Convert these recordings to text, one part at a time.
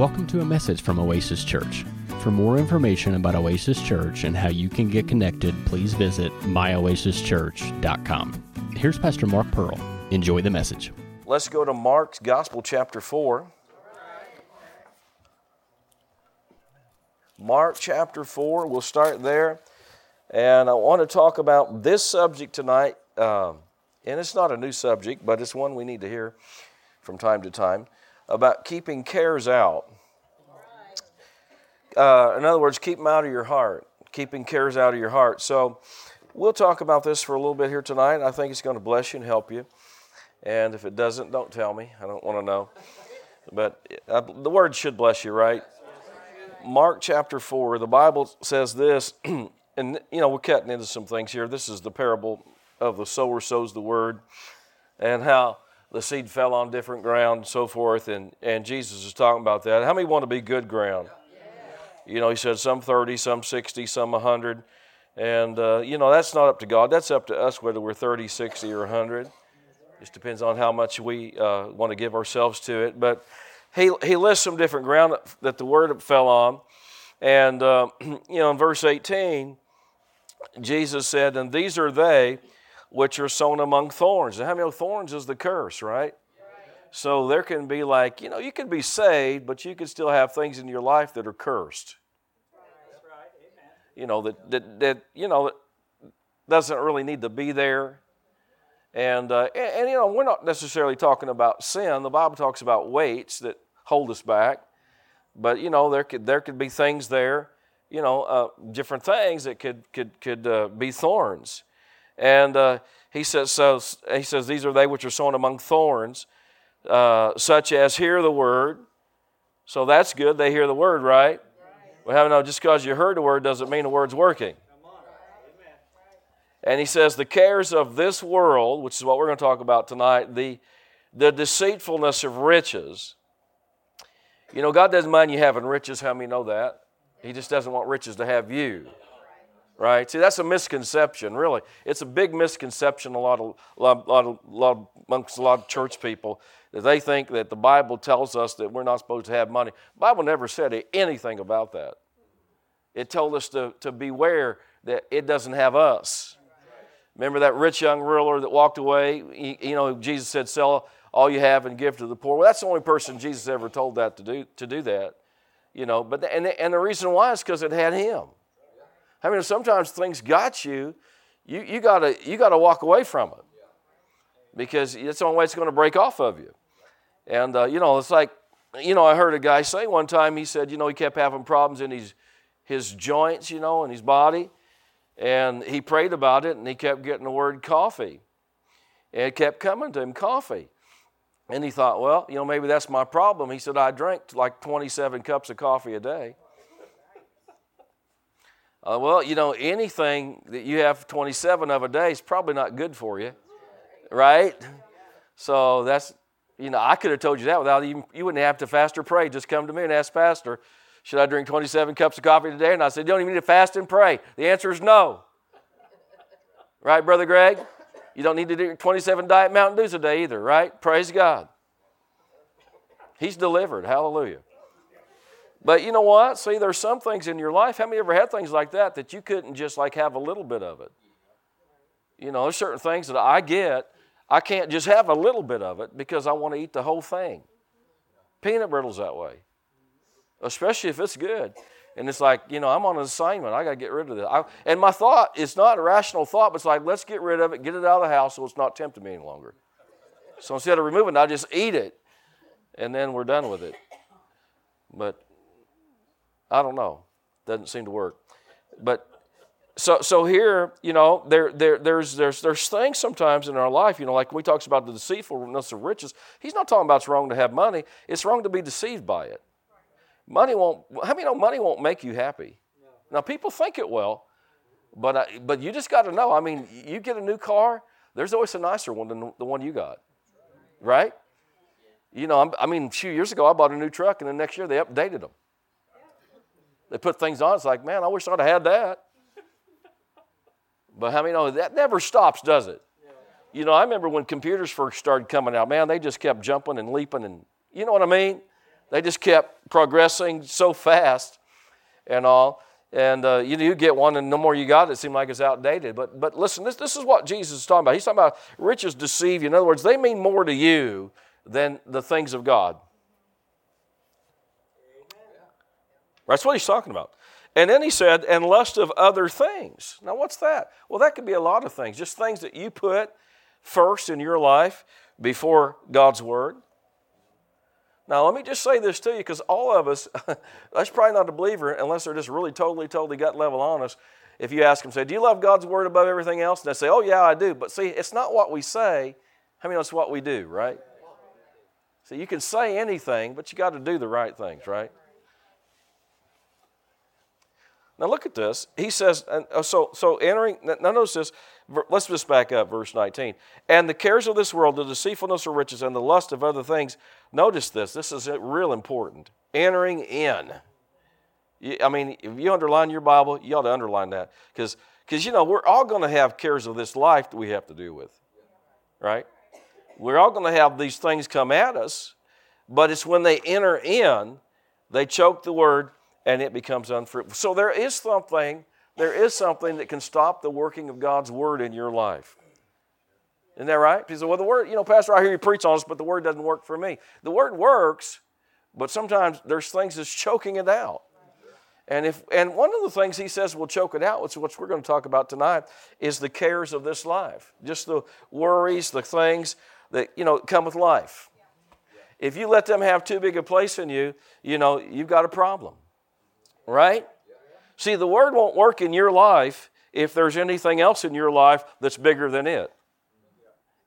Welcome to a message from Oasis Church. For more information about Oasis Church and how you can get connected, please visit myoasischurch.com. Here's Pastor Mark Pearl. Enjoy the message. Let's go to Mark's Gospel, chapter 4. Mark chapter 4, we'll start there. And I want to talk about this subject tonight. Um, and it's not a new subject, but it's one we need to hear from time to time about keeping cares out. Uh, in other words, keep them out of your heart, keeping cares out of your heart. So we'll talk about this for a little bit here tonight. I think it's going to bless you and help you. And if it doesn't, don't tell me. I don't want to know. But uh, the word should bless you, right? Mark chapter 4, the Bible says this, and you know, we're cutting into some things here. This is the parable of the sower sows the word and how the seed fell on different ground and so forth. And, and Jesus is talking about that. How many want to be good ground? You know, he said some 30, some 60, some 100. And, uh, you know, that's not up to God. That's up to us whether we're 30, 60, or 100. Just depends on how much we uh, want to give ourselves to it. But he, he lists some different ground that the word fell on. And, uh, you know, in verse 18, Jesus said, And these are they which are sown among thorns. And how many thorns is the curse, right? So there can be like, you know, you can be saved, but you can still have things in your life that are cursed. You know, that, that, that you know, that doesn't really need to be there. And, uh, and, and, you know, we're not necessarily talking about sin. The Bible talks about weights that hold us back. But, you know, there could, there could be things there, you know, uh, different things that could, could, could uh, be thorns. And uh, he, says, so, he says, These are they which are sown among thorns, uh, such as hear the word. So that's good. They hear the word, right? Well, how no, just because you heard the word doesn't mean the word's working. And he says, the cares of this world, which is what we're going to talk about tonight, the, the deceitfulness of riches. You know, God doesn't mind you having riches. How many know that? He just doesn't want riches to have you. Right? See, that's a misconception, really. It's a big misconception a lot of, lot, lot, lot amongst a lot of church people that they think that the Bible tells us that we're not supposed to have money. The Bible never said anything about that. It told us to, to beware that it doesn't have us. Remember that rich young ruler that walked away? You know, Jesus said, Sell all you have and give to the poor. Well, that's the only person Jesus ever told that to do, to do that. You know, but and, and the reason why is because it had him. I mean, sometimes things got you, you, you gotta you gotta walk away from it. Because it's the only way it's going to break off of you. And uh, you know, it's like, you know, I heard a guy say one time, he said, you know, he kept having problems in his his joints, you know, in his body. And he prayed about it and he kept getting the word coffee. And it kept coming to him, coffee. And he thought, well, you know, maybe that's my problem. He said, I drank like 27 cups of coffee a day. Uh, well, you know, anything that you have 27 of a day is probably not good for you, right? So that's, you know, I could have told you that without even, you wouldn't have to fast or pray. Just come to me and ask Pastor, should I drink 27 cups of coffee today? And I said, You don't even need to fast and pray. The answer is no. right, Brother Greg? You don't need to drink 27 Diet Mountain Dews a day either, right? Praise God. He's delivered. Hallelujah. But you know what? See, there's some things in your life. How many ever had things like that that you couldn't just like have a little bit of it? You know, there's certain things that I get, I can't just have a little bit of it because I want to eat the whole thing. Peanut brittle's that way especially if it's good. And it's like, you know, I'm on an assignment. I got to get rid of this. I, and my thought, is not a rational thought, but it's like, let's get rid of it, get it out of the house so it's not tempting me any longer. So instead of removing it, I just eat it, and then we're done with it. But I don't know. Doesn't seem to work. But so so here, you know, there, there there's there's there's things sometimes in our life, you know, like when we talks about the deceitfulness of riches. He's not talking about it's wrong to have money. It's wrong to be deceived by it. Money won't, how many know money won't make you happy? Now, people think it will, but, I, but you just got to know. I mean, you get a new car, there's always a nicer one than the one you got, right? You know, I mean, a few years ago, I bought a new truck, and the next year they updated them. They put things on. It's like, man, I wish I'd have had that. But how many know that never stops, does it? You know, I remember when computers first started coming out, man, they just kept jumping and leaping, and you know what I mean? They just kept progressing so fast and all. And uh, you, you get one, and no more you got, it seems like it's outdated. But, but listen, this, this is what Jesus is talking about. He's talking about riches deceive you. In other words, they mean more to you than the things of God. That's what he's talking about. And then he said, and lust of other things. Now, what's that? Well, that could be a lot of things, just things that you put first in your life before God's Word. Now, let me just say this to you because all of us, that's probably not a believer unless they're just really totally, totally gut level honest. If you ask them, say, Do you love God's Word above everything else? And they say, Oh, yeah, I do. But see, it's not what we say. I mean, it's what we do, right? So you can say anything, but you got to do the right things, right? Now look at this. He says, and uh, so so entering. Now notice this. Let's just back up, verse 19. And the cares of this world, the deceitfulness of riches, and the lust of other things. Notice this. This is real important. Entering in. I mean, if you underline your Bible, you ought to underline that because because you know we're all going to have cares of this life that we have to deal with, right? We're all going to have these things come at us, but it's when they enter in, they choke the word and it becomes unfruitful. So there is something, there is something that can stop the working of God's word in your life. Isn't that right? He said, Well, the word, you know, Pastor, I hear you preach on this, but the word doesn't work for me. The word works, but sometimes there's things that's choking it out. And if and one of the things he says will choke it out, which, which we're going to talk about tonight, is the cares of this life. Just the worries, the things that you know come with life. If you let them have too big a place in you, you know, you've got a problem. Right? See, the word won't work in your life if there's anything else in your life that's bigger than it.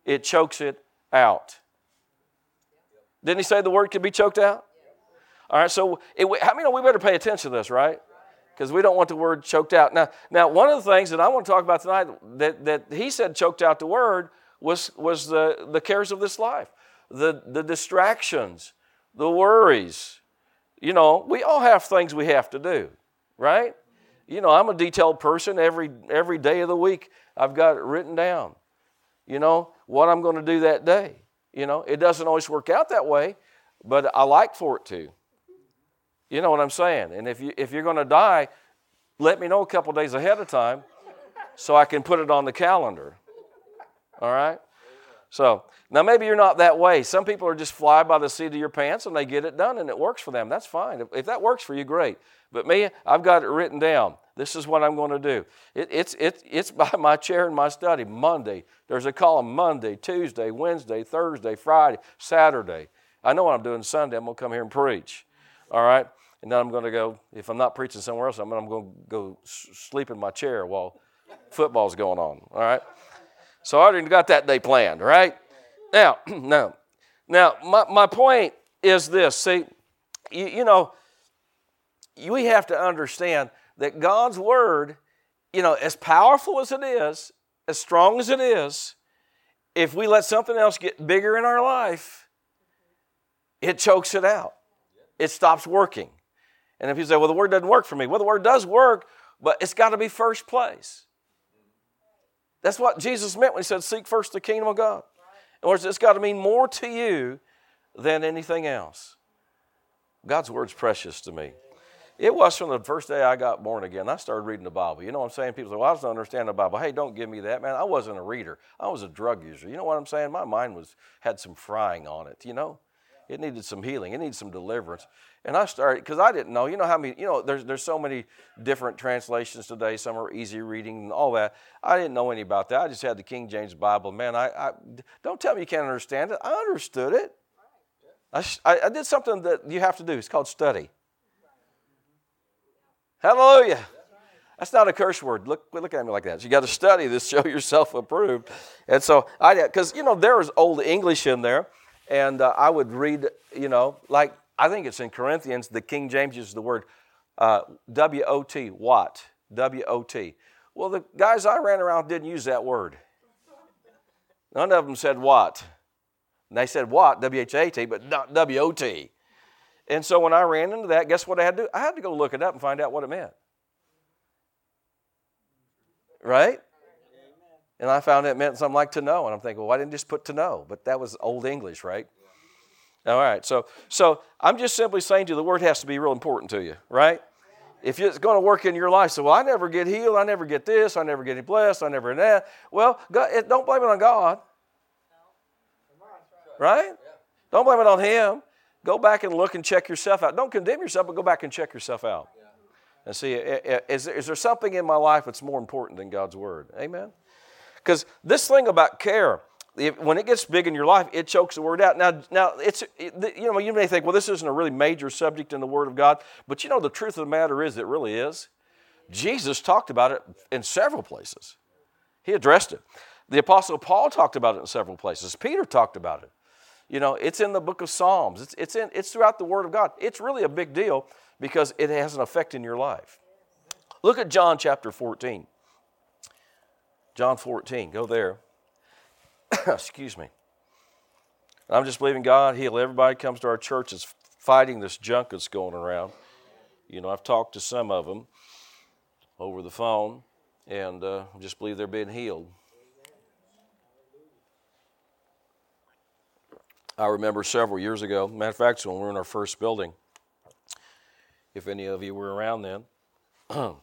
It chokes it out. Didn't he say the word could be choked out? All right, so it, how many know we better pay attention to this, right? Because we don't want the word choked out. Now, now, one of the things that I want to talk about tonight that, that he said choked out the word was, was the, the cares of this life, the, the distractions, the worries, you know, we all have things we have to do, right? You know, I'm a detailed person every every day of the week. I've got it written down. You know, what I'm going to do that day. You know, it doesn't always work out that way, but I like for it to. You know what I'm saying? And if you if you're going to die, let me know a couple days ahead of time so I can put it on the calendar. All right? So now maybe you're not that way. Some people are just fly by the seat of your pants and they get it done and it works for them. That's fine. If, if that works for you, great. But me, I've got it written down. This is what I'm going to do. It, it's, it, it's by my chair in my study. Monday. There's a column Monday, Tuesday, Wednesday, Thursday, Friday, Saturday. I know what I'm doing Sunday. I'm going to come here and preach. All right? And then I'm going to go, if I'm not preaching somewhere else, I'm going to go sleep in my chair while football's going on. All right? So I already got that day planned, right? Now, now, now, my, my point is this. See, you, you know, we have to understand that God's word, you know, as powerful as it is, as strong as it is, if we let something else get bigger in our life, it chokes it out. It stops working. And if you say, well, the word doesn't work for me, well, the word does work, but it's got to be first place. That's what Jesus meant when he said, Seek first the kingdom of God. In other words, it's got to mean more to you than anything else. God's word's precious to me. It was from the first day I got born again. I started reading the Bible. You know what I'm saying? People say, Well, I don't understand the Bible. Hey, don't give me that, man. I wasn't a reader. I was a drug user. You know what I'm saying? My mind was had some frying on it, you know? It needed some healing. It needed some deliverance. And I started because I didn't know. You know how many? You know, there's there's so many different translations today. Some are easy reading and all that. I didn't know any about that. I just had the King James Bible. Man, I, I don't tell me you can't understand it. I understood it. I, I did something that you have to do. It's called study. Hallelujah. That's not a curse word. Look, look at me like that. You got to study this, show yourself approved. And so I, because you know there was old English in there, and uh, I would read, you know, like I think it's in Corinthians, the King James uses the word uh, W O T, what? W O T. Well, the guys I ran around didn't use that word. None of them said what. And they said what, W H A T, but not W O T. And so when I ran into that, guess what I had to do? I had to go look it up and find out what it meant. Right? And I found it meant something like to know. And I'm thinking, well, why didn't just put to know? But that was Old English, right? All right. So, so I'm just simply saying to you, the word has to be real important to you, right? If it's going to work in your life, so well, I never get healed, I never get this, I never get blessed, I never that. Well, God, don't blame it on God, right? Don't blame it on Him. Go back and look and check yourself out. Don't condemn yourself, but go back and check yourself out. And see, is, is there something in my life that's more important than God's Word? Amen? Because this thing about care, if, when it gets big in your life, it chokes the word out. Now, now it's you know you may think, well, this isn't a really major subject in the Word of God, but you know the truth of the matter is, it really is. Jesus talked about it in several places. He addressed it. The Apostle Paul talked about it in several places. Peter talked about it. You know, it's in the book of Psalms. It's, it's, in, it's throughout the Word of God. It's really a big deal because it has an effect in your life. Look at John chapter 14. John 14, go there. Excuse me. I'm just believing God heal everybody comes to our church is fighting this junk that's going around. You know, I've talked to some of them over the phone, and uh, just believe they're being healed. I remember several years ago, matter of fact, when we were in our first building, if any of you were around then,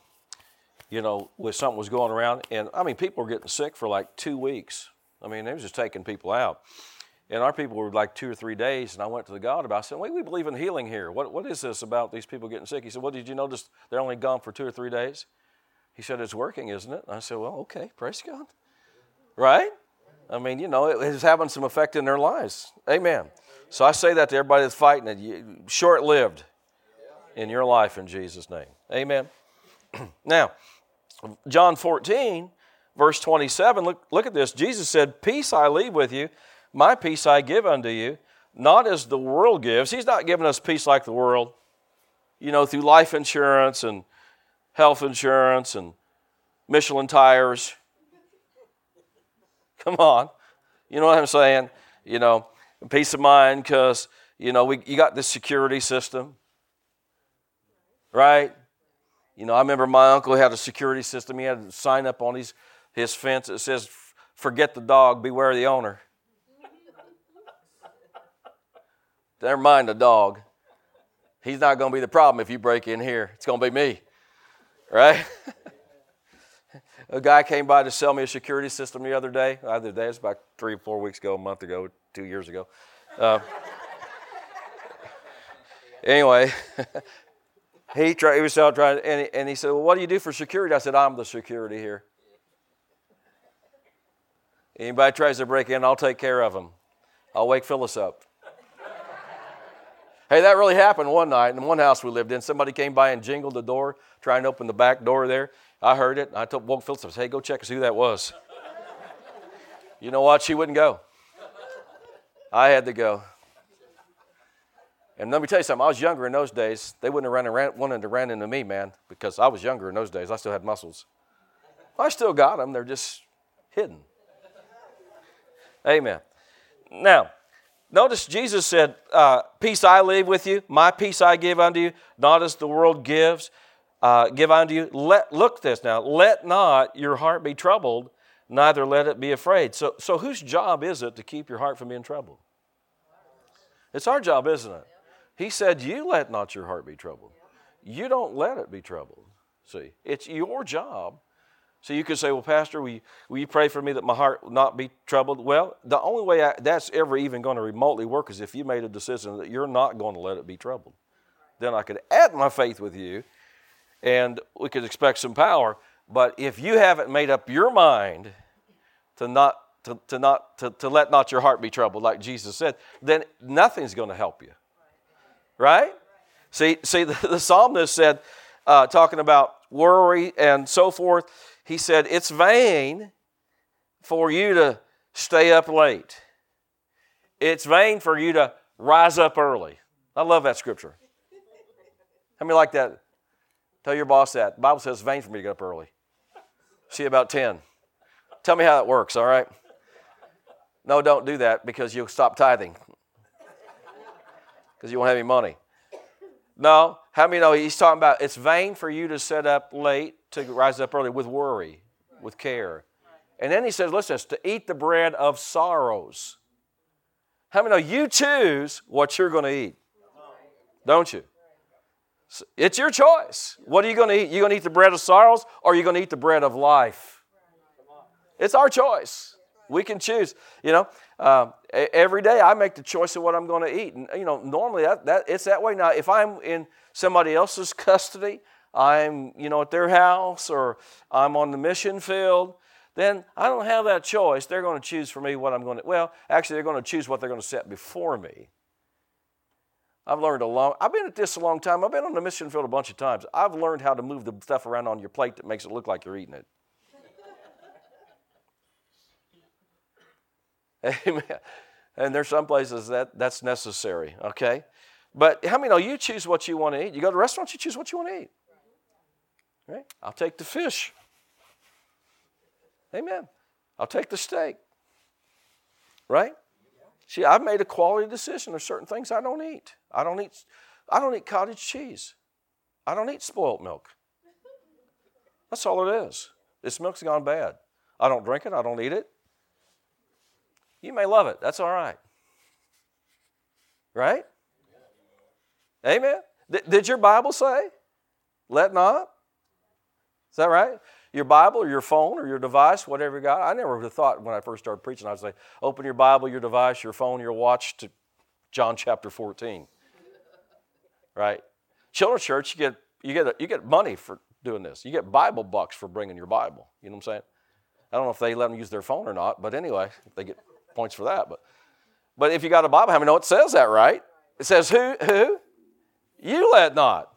you know, when something was going around, and I mean, people were getting sick for like two weeks. I mean, they was just taking people out. And our people were like two or three days, and I went to the God about. I said, "Wait, we believe in healing here. What, what is this about these people getting sick?" He said, "Well, did you notice they're only gone for two or three days?" He said, "It's working, isn't it?" I said, "Well, okay, praise God, right? I mean, you know, it is having some effect in their lives. Amen." So I say that to everybody that's fighting it. Short-lived in your life in Jesus' name. Amen. now, John 14, verse 27, look, look at this. Jesus said, Peace I leave with you, my peace I give unto you, not as the world gives. He's not giving us peace like the world, you know, through life insurance and health insurance and Michelin tires. Come on. You know what I'm saying? You know, peace of mind because, you know, we, you got this security system, right? You know, I remember my uncle had a security system. He had a sign up on his, his fence that says, Forget the dog, beware the owner. Never mind the dog. He's not going to be the problem if you break in here. It's going to be me. Right? a guy came by to sell me a security system the other day. The other day, was about three or four weeks ago, a month ago, two years ago. Uh, anyway, he, tried, he was out trying, and he, and he said, Well, what do you do for security? I said, I'm the security here. Anybody tries to break in, I'll take care of them. I'll wake Phyllis up. hey, that really happened one night in one house we lived in. Somebody came by and jingled the door, trying to open the back door there. I heard it. I told, woke Phyllis up. Hey, go check see who that was. you know what? She wouldn't go. I had to go. And let me tell you something, I was younger in those days. They wouldn't have ran, wanted to run into me, man, because I was younger in those days. I still had muscles. I still got them, they're just hidden. Amen. Now, notice Jesus said, uh, Peace I leave with you, my peace I give unto you, not as the world gives, uh, give unto you. Let, look this now, let not your heart be troubled, neither let it be afraid. So, so whose job is it to keep your heart from being troubled? It's our job, isn't it? He said, You let not your heart be troubled. You don't let it be troubled. See, it's your job. So you could say, Well, Pastor, will you, will you pray for me that my heart not be troubled? Well, the only way I, that's ever even going to remotely work is if you made a decision that you're not going to let it be troubled. Then I could add my faith with you and we could expect some power. But if you haven't made up your mind to not to, to not to, to let not your heart be troubled, like Jesus said, then nothing's going to help you. Right? See, see, the, the psalmist said, uh, talking about worry and so forth, he said, It's vain for you to stay up late. It's vain for you to rise up early. I love that scripture. How many like that? Tell your boss that. The Bible says it's vain for me to get up early. See about 10. Tell me how that works, all right? No, don't do that because you'll stop tithing because you won't have any money. No, how many know he's talking about it's vain for you to set up late to rise up early with worry, with care. And then he says, listen, to eat the bread of sorrows. How many know you choose what you're going to eat? Don't you? It's your choice. What are you going to eat? You going to eat the bread of sorrows or are you going to eat the bread of life? It's our choice. We can choose. You know, uh, every day I make the choice of what I'm going to eat. And, you know, normally that, that, it's that way. Now, if I'm in somebody else's custody, I'm, you know, at their house or I'm on the mission field, then I don't have that choice. They're going to choose for me what I'm going to, well, actually, they're going to choose what they're going to set before me. I've learned a long, I've been at this a long time. I've been on the mission field a bunch of times. I've learned how to move the stuff around on your plate that makes it look like you're eating it. Amen. And there's some places that that's necessary, okay? But how many know you choose what you want to eat? You go to restaurants, you choose what you want to eat. Right? I'll take the fish. Amen. I'll take the steak. Right? See, I've made a quality decision. There's certain things I don't eat. I don't eat I don't eat cottage cheese. I don't eat spoiled milk. That's all it is. This milk's gone bad. I don't drink it, I don't eat it. You may love it. That's all right. Right? Amen. did your Bible say, let not? Is that right? Your Bible or your phone or your device, whatever you got. I never would have thought when I first started preaching, I'd say, open your Bible, your device, your phone, your watch to John chapter 14. right? Children's church, you get, you, get, you get money for doing this. You get Bible bucks for bringing your Bible. You know what I'm saying? I don't know if they let them use their phone or not, but anyway, they get points for that. But, but if you got a Bible, how many know it says that, right? It says, Who? Who? You let not.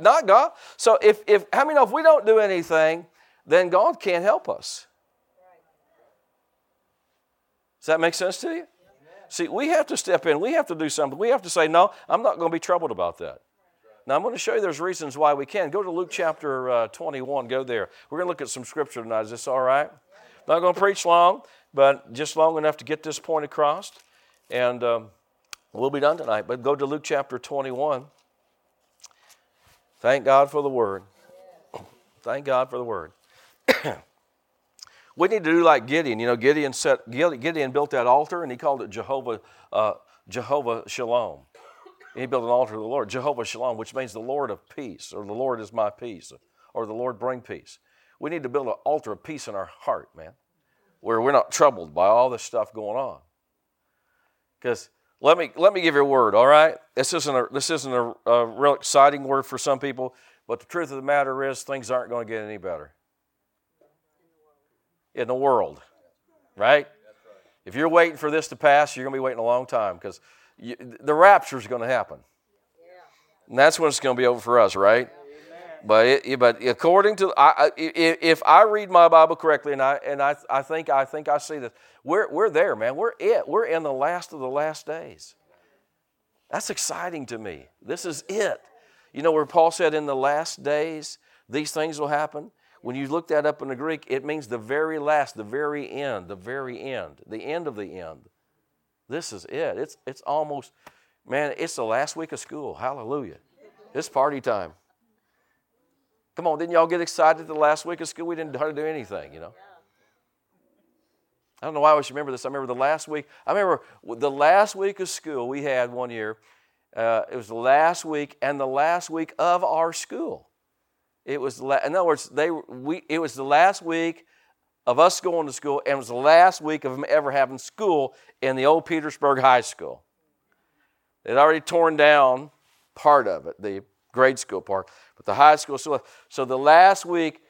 Not God. So if, if how many know if we don't do anything, then God can't help us. Does that make sense to you? See, we have to step in. We have to do something. We have to say, no, I'm not going to be troubled about that. Now, I'm going to show you there's reasons why we can. Go to Luke chapter uh, 21. Go there. We're going to look at some scripture tonight. Is this all right? Not going to preach long, but just long enough to get this point across. And um, we'll be done tonight. But go to Luke chapter 21. Thank God for the word. Thank God for the word. we need to do like Gideon. You know, Gideon set Gideon built that altar and he called it Jehovah uh, Jehovah Shalom. he built an altar to the Lord, Jehovah Shalom, which means the Lord of peace, or the Lord is my peace, or the Lord bring peace. We need to build an altar of peace in our heart, man where we're not troubled by all this stuff going on. Because let me let me give you a word, all right? This isn't a this isn't a, a real exciting word for some people, but the truth of the matter is things aren't going to get any better in the world, right? If you're waiting for this to pass, you're going to be waiting a long time because the rapture is going to happen. And that's when it's going to be over for us, right? But it, but according to I, if I read my Bible correctly, and I and I, I think I think I see this, we're we're there, man. We're it. We're in the last of the last days. That's exciting to me. This is it. You know where Paul said, "In the last days, these things will happen." When you look that up in the Greek, it means the very last, the very end, the very end, the end of the end. This is it. It's it's almost, man. It's the last week of school. Hallelujah. It's party time. Come on, didn't y'all get excited the last week of school? We didn't hardly do anything, you know. I don't know why I always remember this. I remember the last week. I remember the last week of school we had one year. Uh, it was the last week and the last week of our school. It was, in other words, they we. It was the last week of us going to school, and it was the last week of them ever having school in the old Petersburg High School. They'd already torn down part of it, the grade school part, but the high school still. So the last week,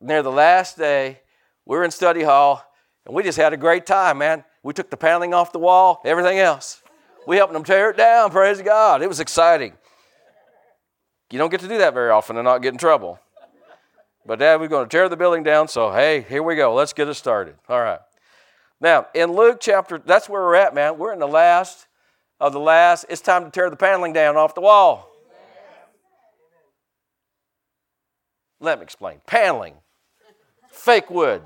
near the last day, we were in study hall, and we just had a great time, man. We took the paneling off the wall, everything else. We helped them tear it down, praise God. It was exciting. You don't get to do that very often and not get in trouble. But Dad, we're going to tear the building down, so hey, here we go. Let's get it started. All right. Now, in Luke chapter, that's where we're at, man. We're in the last of the last. It's time to tear the paneling down off the wall. Let me explain. Paneling, fake wood.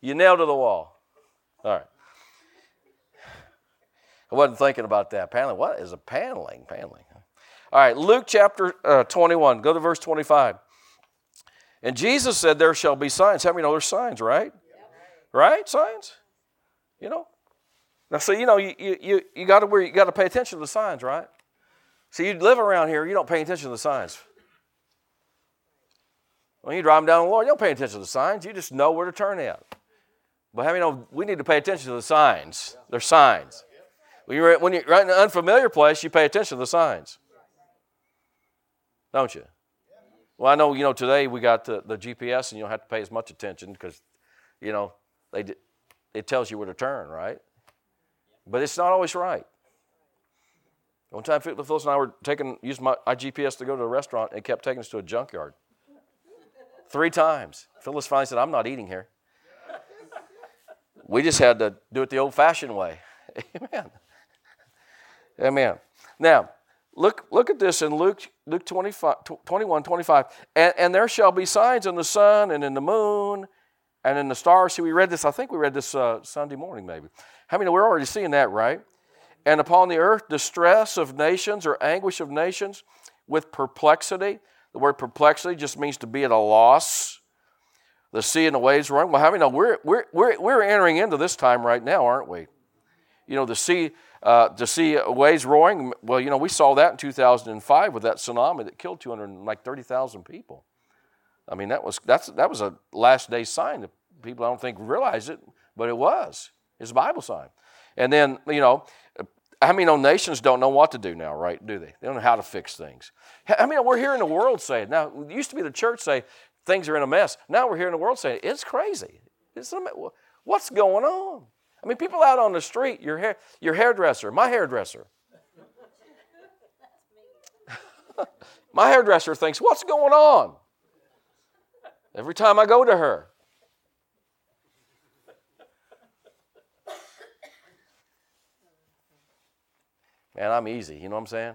You nailed to the wall. All right. I wasn't thinking about that. Paneling. What is a paneling? Paneling. All right, Luke chapter uh, 21. Go to verse 25. And Jesus said, There shall be signs. How many know there's signs, right? Right? Signs? You know? Now, so you know, you you you got to you got to pay attention to the signs, right? See, you live around here, you don't pay attention to the signs. When you drive down the Lord, you don't pay attention to the signs. You just know where to turn at. But how many know we need to pay attention to the signs? They're signs. When you're, when you're in an unfamiliar place, you pay attention to the signs. Don't you? Well, I know, you know, today we got the, the GPS and you don't have to pay as much attention because, you know, they, it tells you where to turn, right? But it's not always right. One time, Phyllis and I were taking, used my, my GPS to go to a restaurant and kept taking us to a junkyard. Three times. Phyllis finally said, I'm not eating here. We just had to do it the old fashioned way. Amen. Amen. Now, look, look at this in Luke, Luke 25, 21, 25. And, and there shall be signs in the sun and in the moon and in the stars. See, we read this, I think we read this uh, Sunday morning maybe. How many, we're already seeing that, right? And upon the earth, distress of nations or anguish of nations with perplexity. The word perplexity just means to be at a loss. The sea and the waves roaring. Well, how many know we're, we're, we're, we're entering into this time right now, aren't we? You know, the sea, uh, the sea waves roaring. Well, you know, we saw that in 2005 with that tsunami that killed 200, like 30,000 people. I mean, that was, that's, that was a last day sign people I don't think realize it, but it was. It's a Bible sign. And then, you know, I mean, nations don't know what to do now, right? Do they? They don't know how to fix things. I mean, we're hearing the world say it. Now, it used to be the church say things are in a mess. Now we're hearing the world say it's crazy. It's what's going on? I mean, people out on the street, your hair, your hairdresser, my hairdresser. my hairdresser thinks, what's going on? Every time I go to her. Man, I'm easy. You know what I'm saying?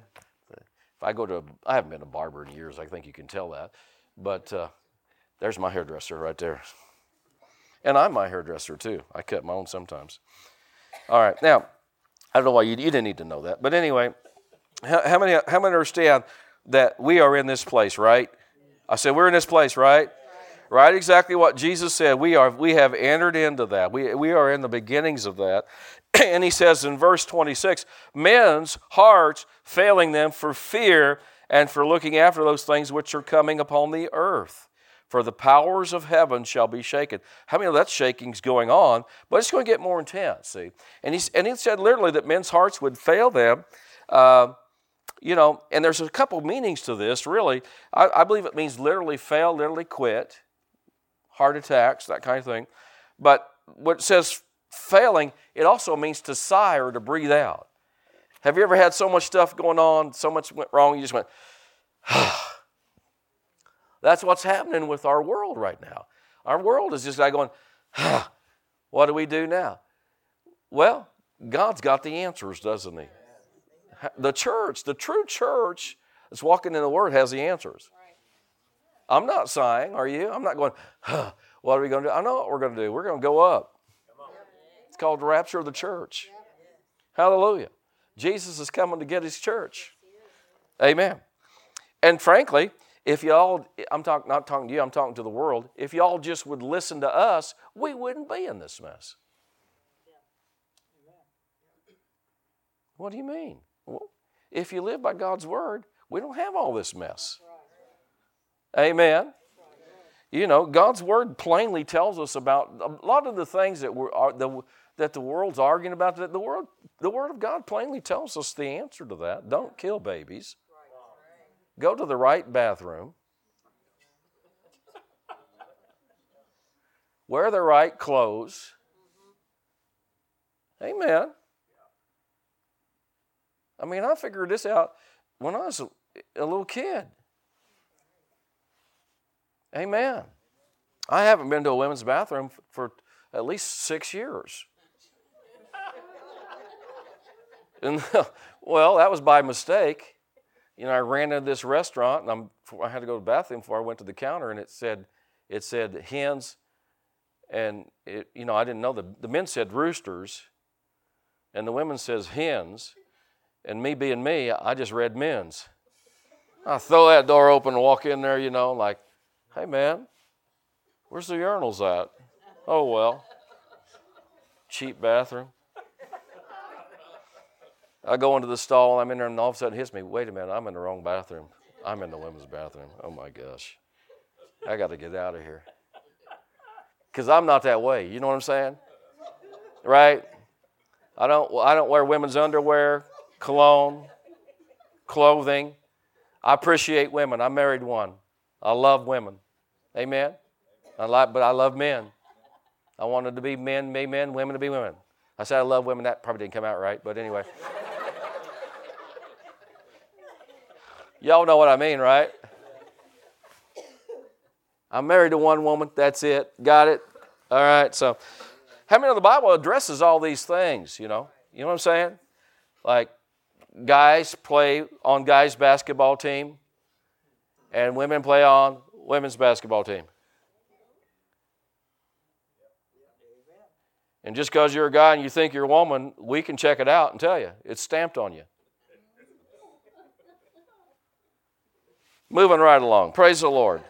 If I go to, I haven't been a barber in years. I think you can tell that. But uh, there's my hairdresser right there. And I'm my hairdresser too. I cut my own sometimes. All right. Now, I don't know why you, you didn't need to know that. But anyway, how, how, many, how many understand that we are in this place, right? I said, we're in this place, right? Right, exactly what Jesus said. We are we have entered into that. We, we are in the beginnings of that. and he says in verse 26 men's hearts failing them for fear and for looking after those things which are coming upon the earth. For the powers of heaven shall be shaken. How many of that shaking's going on? But it's going to get more intense, see? And he, and he said literally that men's hearts would fail them. Uh, you know, and there's a couple meanings to this, really. I, I believe it means literally fail, literally quit, heart attacks, that kind of thing. But what it says failing, it also means to sigh or to breathe out. Have you ever had so much stuff going on, so much went wrong, you just went, That's what's happening with our world right now. Our world is just like going, What do we do now? Well, God's got the answers, doesn't He? The church, the true church that's walking in the Word, has the answers. I'm not sighing, are you? I'm not going, What are we going to do? I know what we're going to do. We're going to go up. It's called the rapture of the church. Hallelujah. Jesus is coming to get his church. Amen. And frankly, if y'all, I'm talk, not talking to you, I'm talking to the world, if y'all just would listen to us, we wouldn't be in this mess. What do you mean? Well, if you live by God's word, we don't have all this mess. Amen. You know, God's word plainly tells us about a lot of the things that we're, the, that the world's arguing about that the world the word of god plainly tells us the answer to that. Don't kill babies. Go to the right bathroom. Wear the right clothes. Amen. I mean i figured this out when i was a, a little kid amen i haven't been to a women's bathroom for at least six years And well, that was by mistake. You know, I ran into this restaurant and I'm, I had to go to the bathroom before I went to the counter, and it said, it said hens, and it, you know, I didn't know the the men said roosters, and the women says hens, and me being me, I just read men's. I throw that door open and walk in there, you know, like, hey man, where's the urinals at? Oh well, cheap bathroom. I go into the stall, and I'm in there, and all of a sudden it hits me, wait a minute, I'm in the wrong bathroom. I'm in the women's bathroom. Oh my gosh. I got to get out of here. Because I'm not that way. You know what I'm saying? Right? I don't, I don't wear women's underwear, cologne, clothing. I appreciate women. I married one. I love women. Amen. I like, but I love men. I wanted to be men, be men, women to be women. I said I love women. That probably didn't come out right, but anyway. Y'all know what I mean, right? I'm married to one woman. That's it. Got it? All right. So, how many of the Bible addresses all these things? You know, you know what I'm saying? Like, guys play on guys' basketball team, and women play on women's basketball team. And just because you're a guy and you think you're a woman, we can check it out and tell you it's stamped on you. Moving right along. Praise the Lord.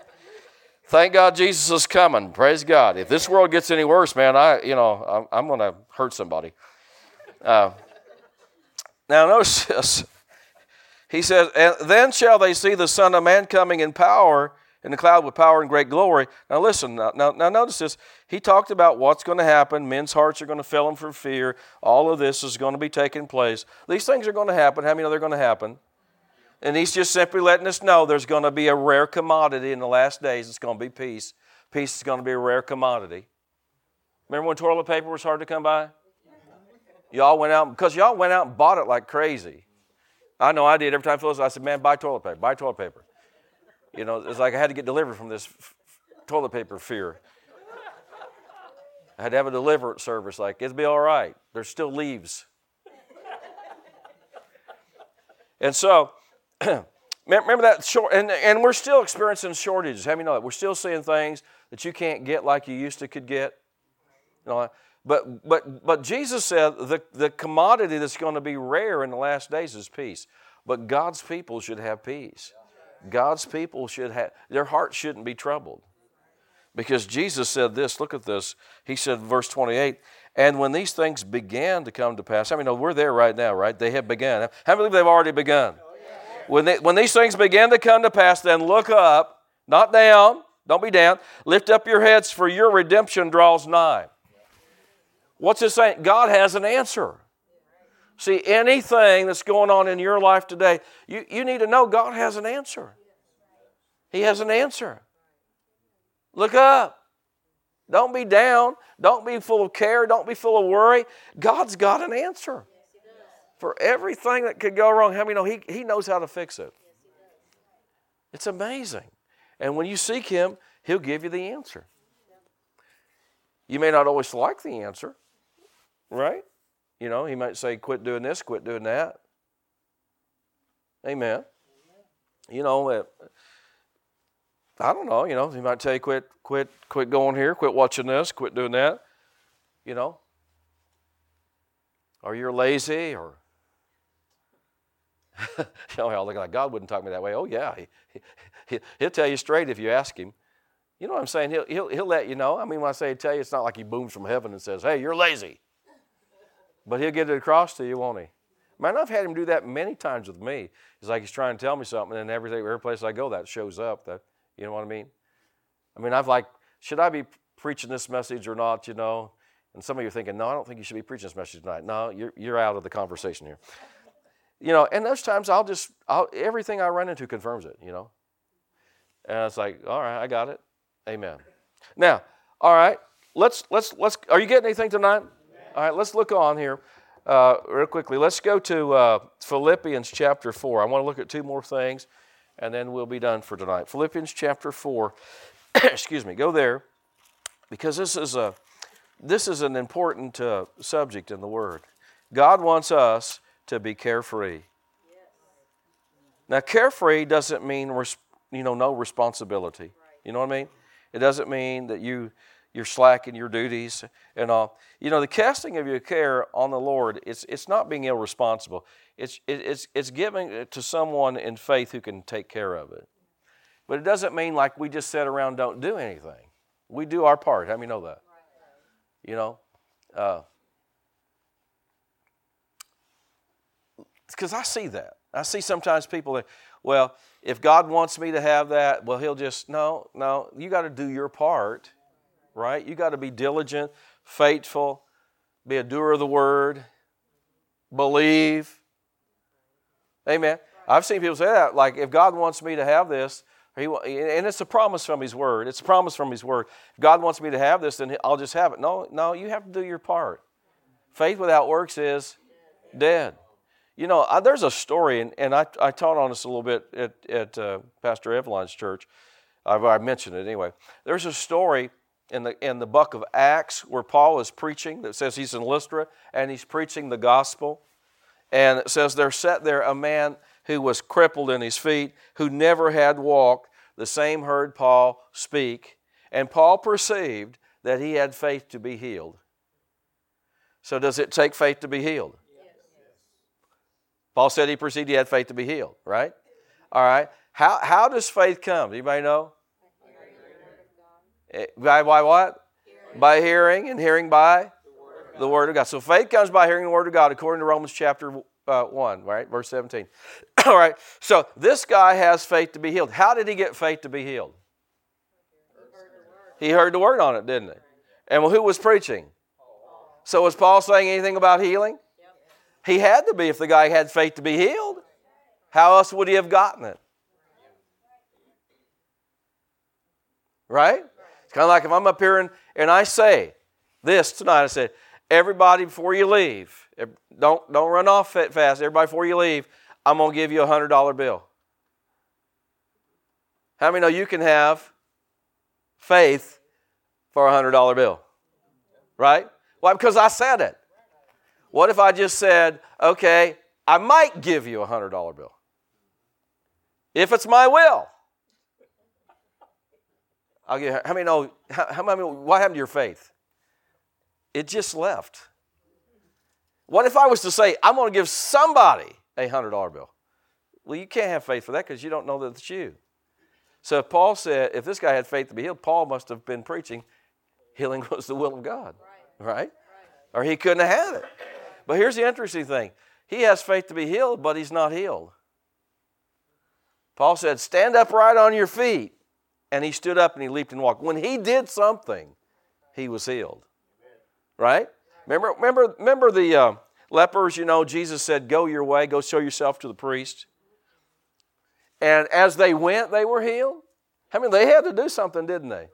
Thank God Jesus is coming. Praise God. If this world gets any worse, man, I, you know, I'm, I'm going to hurt somebody. Uh, now, notice this. He says, then shall they see the Son of Man coming in power in the cloud with power and great glory. Now, listen, now, now, now notice this. He talked about what's going to happen. Men's hearts are going to fill them for fear. All of this is going to be taking place. These things are going to happen. How many know they're going to happen? And he's just simply letting us know there's going to be a rare commodity in the last days. It's going to be peace. Peace is going to be a rare commodity. Remember when toilet paper was hard to come by? Y'all went out, because y'all went out and bought it like crazy. I know I did. Every time Phyllis, I said, man, buy toilet paper, buy toilet paper. You know, it's like I had to get delivered from this f- toilet paper fear. I had to have a deliverance service, like, it'll be all right. There's still leaves. and so, remember that short, and, and we're still experiencing shortages. How many know that? We're still seeing things that you can't get like you used to could get. You know, but, but, but Jesus said the, the commodity that's going to be rare in the last days is peace. But God's people should have peace. God's people should have, their hearts shouldn't be troubled. Because Jesus said this, look at this. He said, verse 28, and when these things began to come to pass, I mean, we're there right now, right? They have begun. Many believe they've already begun? When, they, when these things begin to come to pass, then look up, not down, don't be down. Lift up your heads, for your redemption draws nigh. What's it saying? God has an answer. See, anything that's going on in your life today, you, you need to know God has an answer. He has an answer. Look up. Don't be down. Don't be full of care. Don't be full of worry. God's got an answer for everything that could go wrong. How many know he, he knows how to fix it? It's amazing. And when you seek Him, He'll give you the answer. You may not always like the answer, right? You know, He might say, quit doing this, quit doing that. Amen. You know, uh, I don't know, you know, He might tell you, quit, quit, quit going here, quit watching this, quit doing that. You know, or you're lazy, or you know, look like God wouldn't talk to me that way. Oh, yeah. He, he, he'll tell you straight if you ask him. You know what I'm saying? He'll, he'll, he'll let you know. I mean, when I say tell you, it's not like he booms from heaven and says, hey, you're lazy. But he'll get it across to you, won't he? Man, I've had him do that many times with me. It's like he's trying to tell me something, and everything, every place I go, that shows up. That you know what I mean? I mean, I've like, should I be preaching this message or not? You know, and some of you are thinking, no, I don't think you should be preaching this message tonight. No, you're you're out of the conversation here you know, and those times I'll just, I'll, everything I run into confirms it, you know. And it's like, all right, I got it. Amen. Now, all right, let's, let's, let's, are you getting anything tonight? All right, let's look on here uh, real quickly. Let's go to uh, Philippians chapter 4. I want to look at two more things, and then we'll be done for tonight. Philippians chapter 4. Excuse me, go there, because this is, a, this is an important uh, subject in the Word. God wants us to be carefree. Now, carefree doesn't mean you know no responsibility. You know what I mean? It doesn't mean that you you're slacking your duties and all. You know, the casting of your care on the Lord, it's it's not being irresponsible. It's it's it's giving it to someone in faith who can take care of it. But it doesn't mean like we just sit around don't do anything. We do our part. How many know that? You know, uh, because I see that. I see sometimes people that, well, if God wants me to have that, well, He'll just, no, no, you got to do your part, right? You got to be diligent, faithful, be a doer of the word, believe. Amen. I've seen people say that, like, if God wants me to have this, he, and it's a promise from His Word. It's a promise from His Word. If God wants me to have this, then I'll just have it. No, no, you have to do your part. Faith without works is dead. You know, I, there's a story, and, and I, I taught on this a little bit at, at uh, Pastor Evelyn's church. I've, I mentioned it anyway. There's a story in the, in the book of Acts where Paul is preaching that says he's in Lystra and he's preaching the gospel. And it says there sat there a man who was crippled in his feet, who never had walked. The same heard Paul speak, and Paul perceived that he had faith to be healed. So, does it take faith to be healed? Paul said he perceived he had faith to be healed, right? All right. How, how does faith come? Anybody know? Eh, by, by what? Hearing. By hearing, and hearing by the word, the word of God. So faith comes by hearing the word of God, according to Romans chapter uh, 1, right? Verse 17. All right, so this guy has faith to be healed. How did he get faith to be healed? He heard the word on it, didn't he? And well, who was preaching? So was Paul saying anything about healing? He had to be if the guy had faith to be healed. How else would he have gotten it? Right? Kind of like if I'm up here and, and I say this tonight, I said, everybody before you leave, don't, don't run off fast. Everybody, before you leave, I'm going to give you a $100 bill. How many know you can have faith for a $100 bill? Right? Why? Because I said it. What if I just said, okay, I might give you a $100 bill? If it's my will. I'll give, how many know, how, how many, what happened to your faith? It just left. What if I was to say, I'm going to give somebody a $100 bill? Well, you can't have faith for that because you don't know that it's you. So if Paul said, if this guy had faith to be healed, Paul must have been preaching healing was the will of God, right? right? right. Or he couldn't have had it. But here's the interesting thing he has faith to be healed, but he's not healed. Paul said, Stand upright on your feet. And he stood up and he leaped and walked. When he did something, he was healed. Right? Remember, remember, remember the uh, lepers, you know, Jesus said, Go your way, go show yourself to the priest. And as they went, they were healed. I mean, they had to do something, didn't they?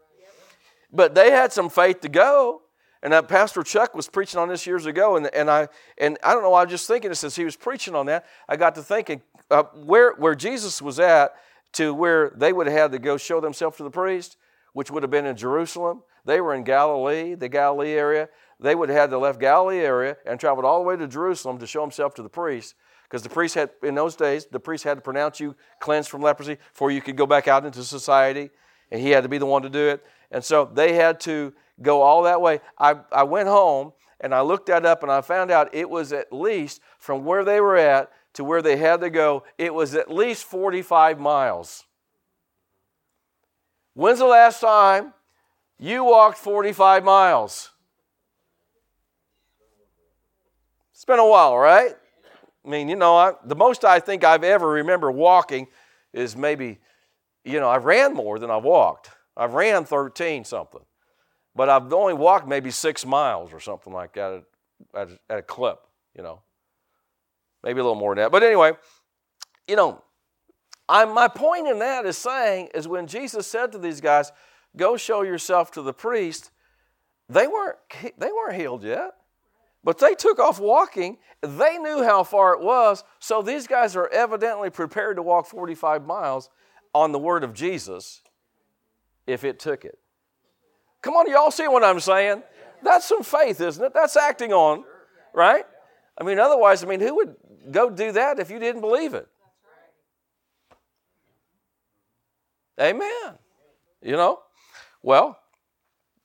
But they had some faith to go. And that Pastor Chuck was preaching on this years ago, and, and I and I don't know. I was just thinking this as he was preaching on that. I got to thinking uh, where where Jesus was at to where they would have had to go show themselves to the priest, which would have been in Jerusalem. They were in Galilee, the Galilee area they would have had to left Galilee area and traveled all the way to Jerusalem to show himself to the priest. Because the priest had, in those days, the priest had to pronounce you cleansed from leprosy before you could go back out into society. And he had to be the one to do it. And so they had to go all that way. I, I went home and I looked that up and I found out it was at least from where they were at to where they had to go, it was at least 45 miles. When's the last time you walked 45 miles? It's been a while, right? I mean, you know, I, the most I think I've ever remember walking is maybe, you know, I've ran more than I've walked. I've ran 13 something, but I've only walked maybe six miles or something like that at, at, at a clip, you know, maybe a little more than that. But anyway, you know, I'm, my point in that is saying is when Jesus said to these guys, "Go show yourself to the priest," they weren't they weren't healed yet. But they took off walking. They knew how far it was. So these guys are evidently prepared to walk 45 miles on the word of Jesus if it took it. Come on, y'all see what I'm saying? That's some faith, isn't it? That's acting on, right? I mean, otherwise, I mean, who would go do that if you didn't believe it? Amen. You know? Well,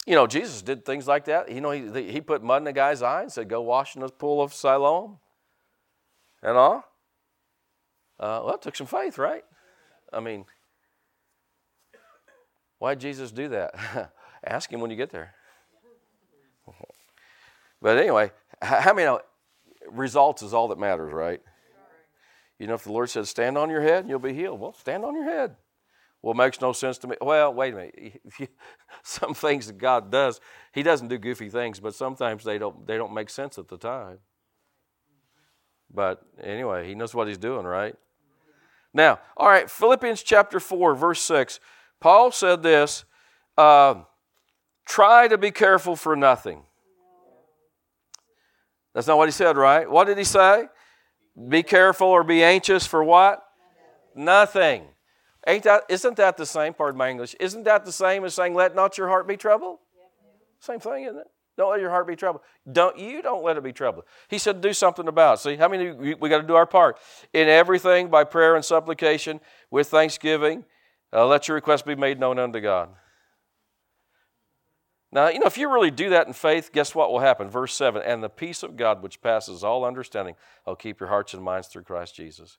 you know, Jesus did things like that. You know, he, he put mud in the guy's eye and said, Go wash in the pool of Siloam. And all. Uh, well, it took some faith, right? I mean, why did Jesus do that? Ask him when you get there. but anyway, how many know results is all that matters, right? You know, if the Lord says, stand on your head and you'll be healed, well, stand on your head. Well, it makes no sense to me. Well, wait a minute. some things that God does, He doesn't do goofy things, but sometimes they don't, they don't make sense at the time. But anyway, He knows what He's doing, right? Now, all right, Philippians chapter 4, verse 6. Paul said this uh, try to be careful for nothing. That's not what he said, right? What did he say? Be careful or be anxious for what? Nothing. Ain't that, isn't that the same? Pardon my English. Isn't that the same as saying, let not your heart be troubled? Same thing, isn't it? Don't let your heart be troubled. Don't you don't let it be troubled. He said, do something about it. See, how many we, got to do our part in everything by prayer and supplication with thanksgiving. Uh, let your request be made known unto God. Now, you know, if you really do that in faith, guess what will happen? Verse 7 And the peace of God, which passes all understanding, will keep your hearts and minds through Christ Jesus.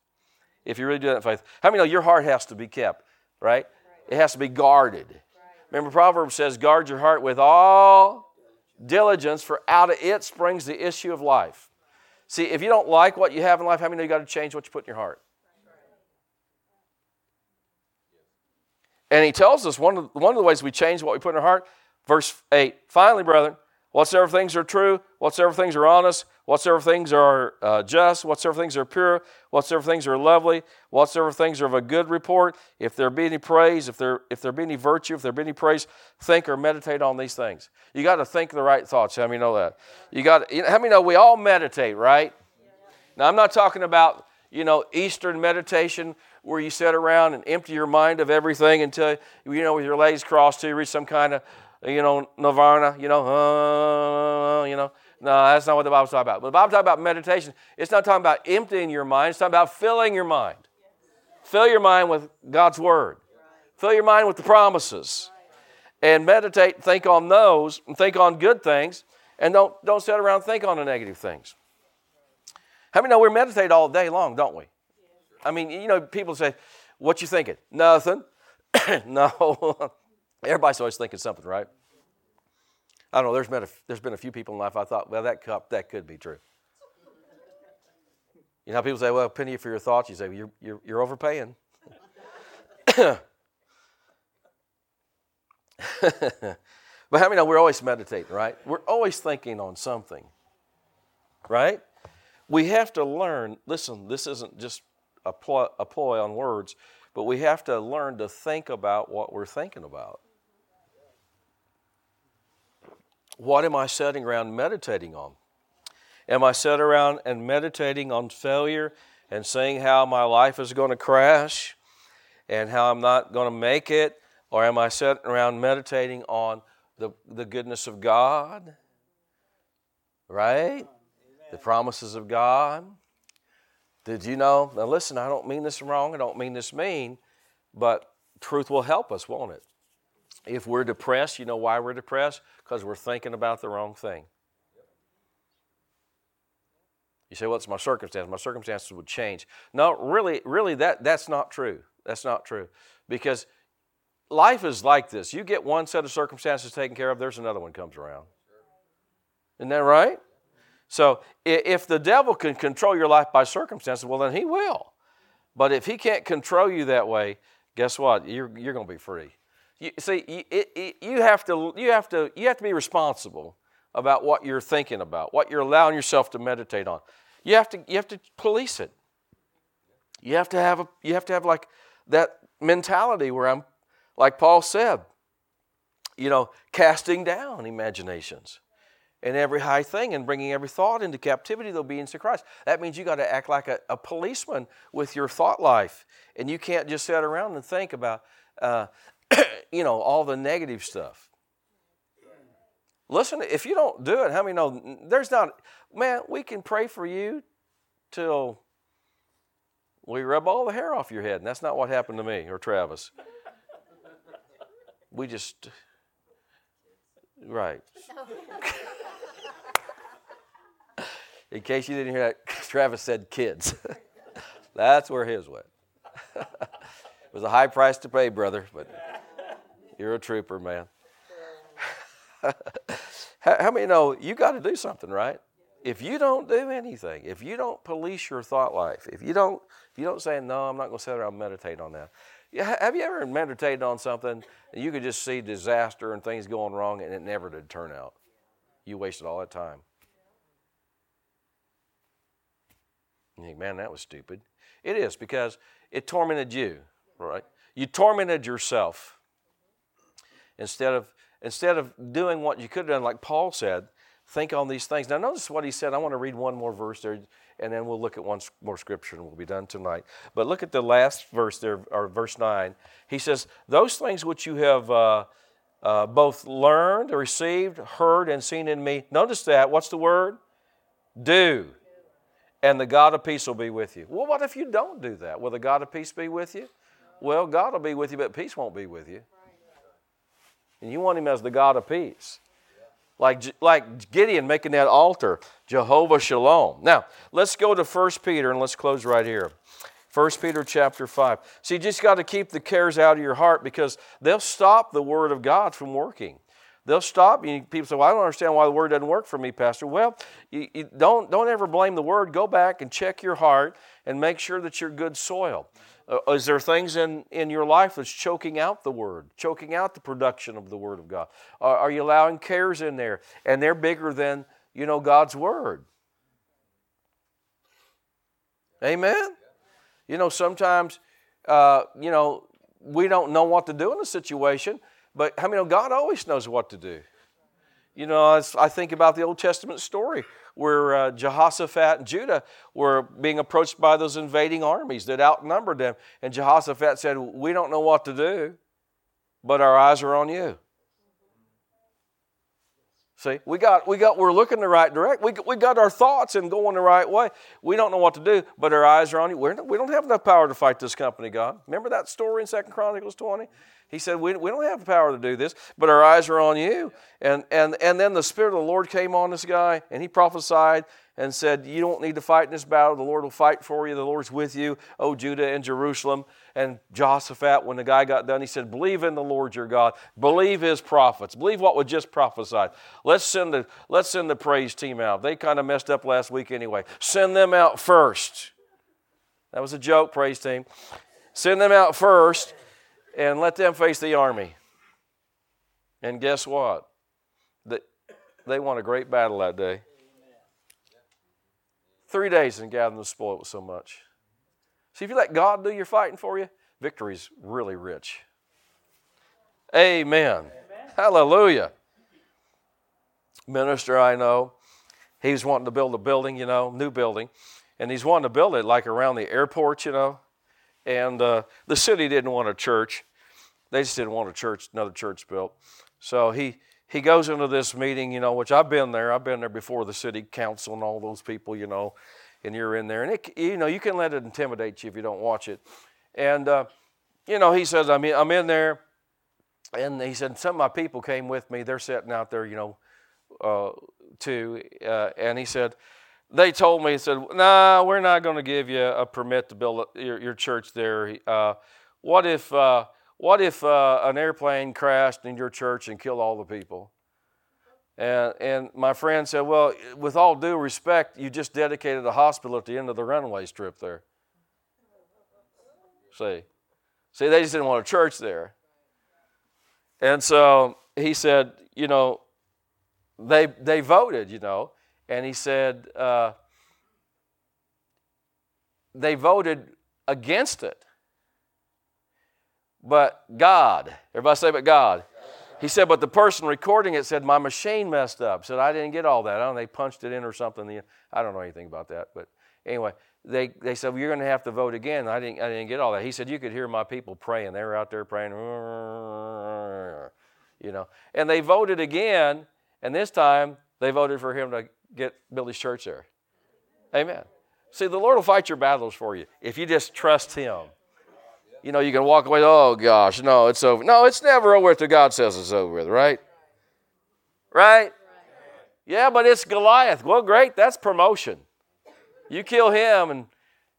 If you really do that in faith, how many know your heart has to be kept, right? It has to be guarded. Remember, Proverbs says, Guard your heart with all diligence, for out of it springs the issue of life. See, if you don't like what you have in life, how many know you got to change what you put in your heart? And he tells us one of, one of the ways we change what we put in our heart Verse 8 Finally, brethren, whatsoever things are true, whatsoever things are honest, whatsoever things are uh, just, whatsoever things are pure, whatsoever things are lovely, whatsoever things are of a good report, if there be any praise, if there, if there be any virtue, if there be any praise, think or meditate on these things. You got to think the right thoughts. How many know that? You got. Know, how many know we all meditate, right? Now, I'm not talking about you know Eastern meditation where you sit around and empty your mind of everything until you know with your legs crossed till you reach some kind of you know, nirvana, you know, uh, you know. No, that's not what the Bible's talking about. But the Bible's talking about meditation. It's not talking about emptying your mind. It's talking about filling your mind. Fill your mind with God's Word. Fill your mind with the promises. And meditate, think on those, and think on good things, and don't, don't sit around think on the negative things. How many know we meditate all day long, don't we? I mean, you know, people say, what you thinking? Nothing. no. Everybody's always thinking something, right? I don't know. There's been a, there's been a few people in life I thought, well, that cup that could be true. You know, people say, well, penny for your thoughts. You say, well, you're, you're, you're overpaying. but how many know we're always meditating, right? We're always thinking on something, right? We have to learn. Listen, this isn't just a a ploy on words, but we have to learn to think about what we're thinking about. What am I sitting around meditating on? Am I sitting around and meditating on failure and seeing how my life is going to crash and how I'm not going to make it? Or am I sitting around meditating on the, the goodness of God? Right? Amen. The promises of God. Did you know? Now, listen, I don't mean this wrong, I don't mean this mean, but truth will help us, won't it? If we're depressed, you know why we're depressed? Because we're thinking about the wrong thing. You say, "What's my circumstance?" My circumstances would change. No, really, really, that that's not true. That's not true, because life is like this. You get one set of circumstances taken care of, there's another one comes around. Isn't that right? So if the devil can control your life by circumstances, well, then he will. But if he can't control you that way, guess what? You're, you're going to be free. You, see, you, it, it, you, have to, you, have to, you have to be responsible about what you're thinking about, what you're allowing yourself to meditate on. You have to, you have to police it. You have to have, a, you have to have like that mentality where I'm, like Paul said, you know, casting down imaginations and every high thing and bringing every thought into captivity the obedience to Christ. That means you got to act like a, a, policeman with your thought life. And you can't just sit around and think about, uh, you know, all the negative stuff. Listen, if you don't do it, how many know there's not, man, we can pray for you till we rub all the hair off your head. And that's not what happened to me or Travis. We just, right. In case you didn't hear that, Travis said kids. That's where his went. it was a high price to pay, brother, but you're a trooper, man. how, many know you got to do something, right? if you don't do anything, if you don't police your thought life, if you don't, if you don't say, no, I'm not going to sit there and meditate on that. Have you ever meditated on something and you could just see disaster and things going wrong and it never did turn out? You wasted all that time. You think, man, that was stupid. It is because it tormented you, right? You tormented yourself instead of instead of doing what you could have done, like Paul said. Think on these things. Now, notice what he said. I want to read one more verse there, and then we'll look at one more scripture, and we'll be done tonight. But look at the last verse there, or verse nine. He says, "Those things which you have." Uh, uh, both learned, received, heard, and seen in me. Notice that. What's the word? Do and the God of peace will be with you. Well, what if you don't do that? Will the God of peace be with you? Well, God will be with you, but peace won't be with you. And you want Him as the God of peace. Like, like Gideon making that altar, Jehovah Shalom. Now, let's go to 1 Peter and let's close right here. 1 Peter chapter 5. See, you just got to keep the cares out of your heart because they'll stop the Word of God from working. They'll stop you. People say, "Well, I don't understand why the word doesn't work for me, Pastor." Well, you, you don't don't ever blame the word. Go back and check your heart and make sure that you're good soil. Uh, is there things in, in your life that's choking out the word, choking out the production of the word of God? Are, are you allowing cares in there, and they're bigger than you know God's word? Amen. You know, sometimes uh, you know we don't know what to do in a situation but I know God always knows what to do? You know, I think about the Old Testament story where uh, Jehoshaphat and Judah were being approached by those invading armies that outnumbered them. And Jehoshaphat said, We don't know what to do, but our eyes are on you. See, we got, we got, we're looking the right direction. We, we got our thoughts and going the right way. We don't know what to do, but our eyes are on you. We're, we don't have enough power to fight this company, God. Remember that story in Second Chronicles 20? He said, we, we don't have the power to do this, but our eyes are on you. And, and, and then the Spirit of the Lord came on this guy, and he prophesied and said, You don't need to fight in this battle. The Lord will fight for you. The Lord's with you, O Judah and Jerusalem. And Jehoshaphat, when the guy got done, he said, Believe in the Lord your God. Believe his prophets. Believe what was just prophesied. Let's send the, let's send the praise team out. They kind of messed up last week anyway. Send them out first. That was a joke, praise team. Send them out first and let them face the army. And guess what? They, they won a great battle that day. Three days and gathering the spoil so much. See, if you let God do your fighting for you, victory's really rich. Amen. Amen. Hallelujah. Minister I know, he was wanting to build a building, you know, new building, and he's wanting to build it like around the airport, you know. And uh, the city didn't want a church. They just didn't want a church, another church built. So he he goes into this meeting, you know, which I've been there. I've been there before the city council and all those people, you know, and you're in there, and it, you know, you can let it intimidate you if you don't watch it. And uh, you know, he says, I mean, I'm in there, and he said some of my people came with me. They're sitting out there, you know, uh, too, uh, and he said. They told me, he said, "Nah, we're not going to give you a permit to build your, your church there. Uh, what if uh, what if uh, an airplane crashed in your church and killed all the people? And, and my friend said, Well, with all due respect, you just dedicated a hospital at the end of the runway strip there. See? See, they just didn't want a church there. And so he said, You know, they, they voted, you know, and he said, uh, they voted against it. But God, everybody say, but God. He said, but the person recording it said, my machine messed up. Said, I didn't get all that. I don't know, they punched it in or something. I don't know anything about that. But anyway, they, they said, well, you're going to have to vote again. I didn't, I didn't get all that. He said, you could hear my people praying. They were out there praying, you know. And they voted again, and this time they voted for him to get Billy's church there. Amen. See, the Lord will fight your battles for you if you just trust Him you know, you can walk away, oh gosh, no, it's over. No, it's never over until God says it's over with, right? Right? Yeah, but it's Goliath. Well, great, that's promotion. You kill him and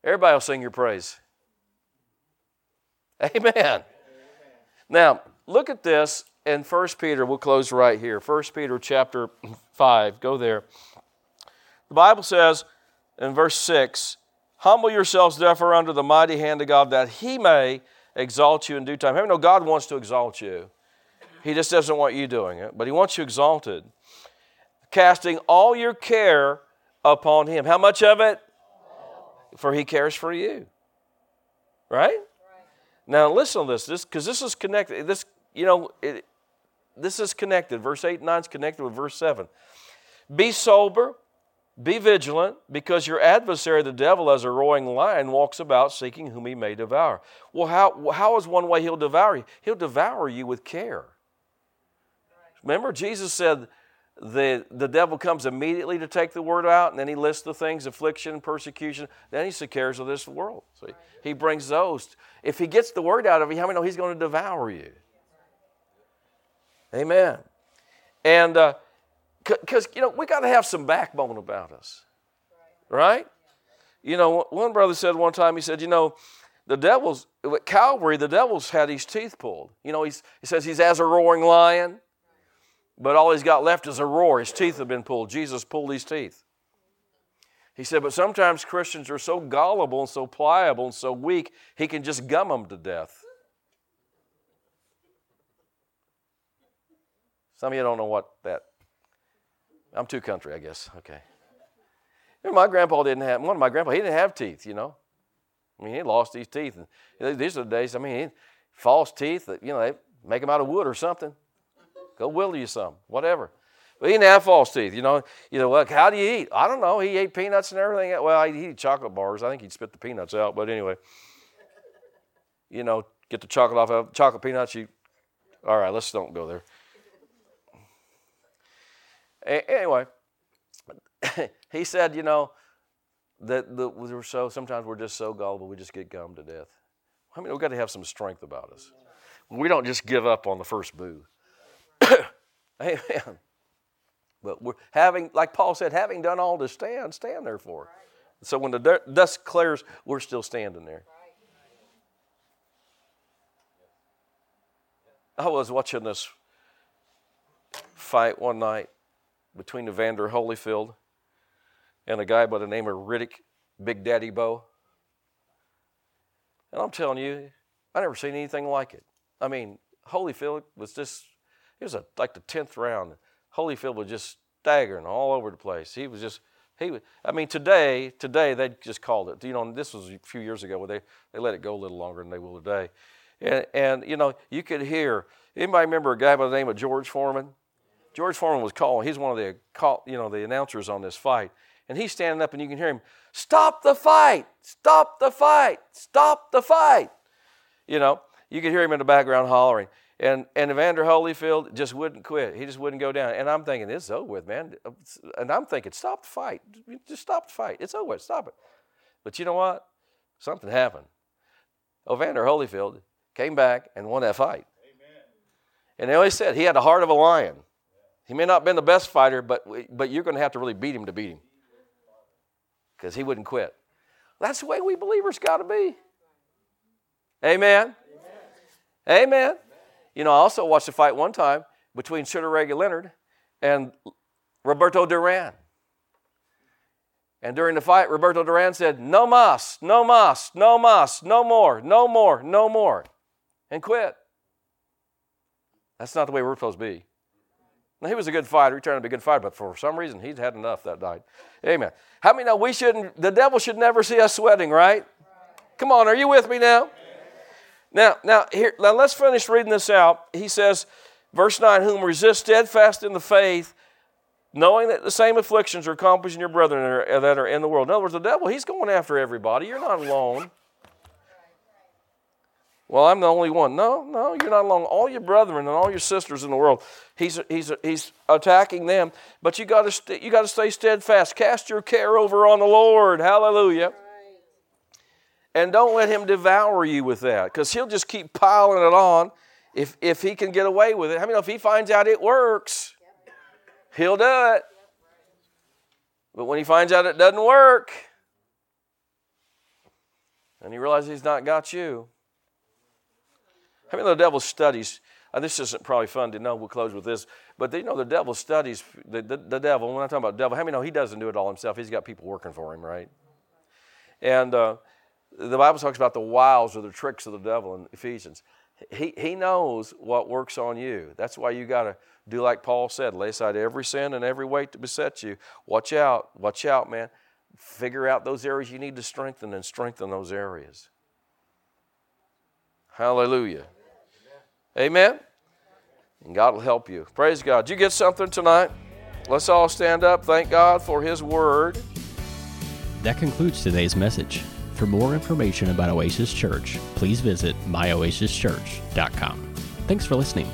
everybody will sing your praise. Amen. Now, look at this in 1 Peter. We'll close right here. 1 Peter chapter 5. Go there. The Bible says in verse 6 Humble yourselves therefore under the mighty hand of God that he may exalt you in due time. How many know God wants to exalt you? He just doesn't want you doing it, but he wants you exalted. Casting all your care upon him. How much of it? For he cares for you. Right? Now listen to this, this because this is connected. This, you know, it, this is connected. Verse 8 and 9 is connected with verse 7. Be sober, be vigilant, because your adversary, the devil, as a roaring lion, walks about seeking whom he may devour. Well, how, how is one way he'll devour you? He'll devour you with care. Remember, Jesus said the, the devil comes immediately to take the word out, and then he lists the things affliction, persecution. Then he says, cares of this world. See, he brings those. If he gets the word out of you, how many know he's going to devour you? Amen. And, uh, because, you know, we got to have some backbone about us. Right? You know, one brother said one time, he said, you know, the devil's, at Calvary, the devil's had his teeth pulled. You know, he's, he says he's as a roaring lion, but all he's got left is a roar. His teeth have been pulled. Jesus pulled his teeth. He said, but sometimes Christians are so gullible and so pliable and so weak, he can just gum them to death. Some of you don't know what that I'm too country, I guess. Okay. You know, my grandpa didn't have one of my grandpa. He didn't have teeth. You know, I mean, he lost these teeth, and these are the days. I mean, false teeth that you know they make them out of wood or something. Go will you some, whatever. But he didn't have false teeth. You know, you know, like how do you eat? I don't know. He ate peanuts and everything. Well, he ate chocolate bars. I think he'd spit the peanuts out. But anyway, you know, get the chocolate off of chocolate peanuts. You, all right, let's don't go there. Anyway, he said, you know, that the, we're so sometimes we're just so gullible we just get gummed to death. I mean, we've got to have some strength about us. We don't just give up on the first boo. Amen. But we're having, like Paul said, having done all to stand, stand therefore. So when the dust clears, we're still standing there. I was watching this fight one night between Evander Holyfield and a guy by the name of Riddick Big Daddy Bowe. And I'm telling you, I never seen anything like it. I mean, Holyfield was just, it was a, like the 10th round. Holyfield was just staggering all over the place. He was just, he was, I mean, today, today they just called it. You know, this was a few years ago where they, they let it go a little longer than they will today. And, and, you know, you could hear, anybody remember a guy by the name of George Foreman? George Foreman was calling. He's one of the you know the announcers on this fight, and he's standing up, and you can hear him, "Stop the fight! Stop the fight! Stop the fight!" You know, you could hear him in the background hollering. And and Evander Holyfield just wouldn't quit. He just wouldn't go down. And I'm thinking, it's over with, man. And I'm thinking, stop the fight. Just stop the fight. It's over with. Stop it. But you know what? Something happened. Evander Holyfield came back and won that fight. Amen. And they always said he had the heart of a lion. He may not have been the best fighter, but, but you're going to have to really beat him to beat him because he wouldn't quit. That's the way we believers got to be. Amen. Amen. Amen. You know, I also watched a fight one time between Sugar Leonard and Roberto Duran. And during the fight, Roberto Duran said, No mas, no mas, no mas, no more, no more, no more, and quit. That's not the way we're supposed to be. Now, he was a good fighter. He turned to be a good fighter, but for some reason, he'd had enough that night. Amen. How many know we shouldn't, the devil should never see us sweating, right? Come on, are you with me now? Now, now, here, now let's finish reading this out. He says, verse 9, whom resist steadfast in the faith, knowing that the same afflictions are accomplishing your brethren that are in the world. In other words, the devil, he's going after everybody. You're not alone. Well, I'm the only one. No, no, you're not alone. All your brethren and all your sisters in the world, he's, he's, he's attacking them. But you got to st- you got to stay steadfast. Cast your care over on the Lord. Hallelujah. And don't let him devour you with that, because he'll just keep piling it on. If if he can get away with it, I mean, if he finds out it works, he'll do it. But when he finds out it doesn't work, and he realizes he's not got you. I of the devil studies? uh, this isn't probably fun to know. We'll close with this. But you know, the devil studies the, the, the devil. When I'm talking about devil, how many know he doesn't do it all himself? He's got people working for him, right? And uh, the Bible talks about the wiles or the tricks of the devil in Ephesians. He, he knows what works on you. That's why you got to do like Paul said lay aside every sin and every weight to beset you. Watch out, watch out, man. Figure out those areas you need to strengthen and strengthen those areas. Hallelujah. Amen. And God will help you. Praise God. Did you get something tonight? Let's all stand up. Thank God for His Word. That concludes today's message. For more information about Oasis Church, please visit myoasischurch.com. Thanks for listening.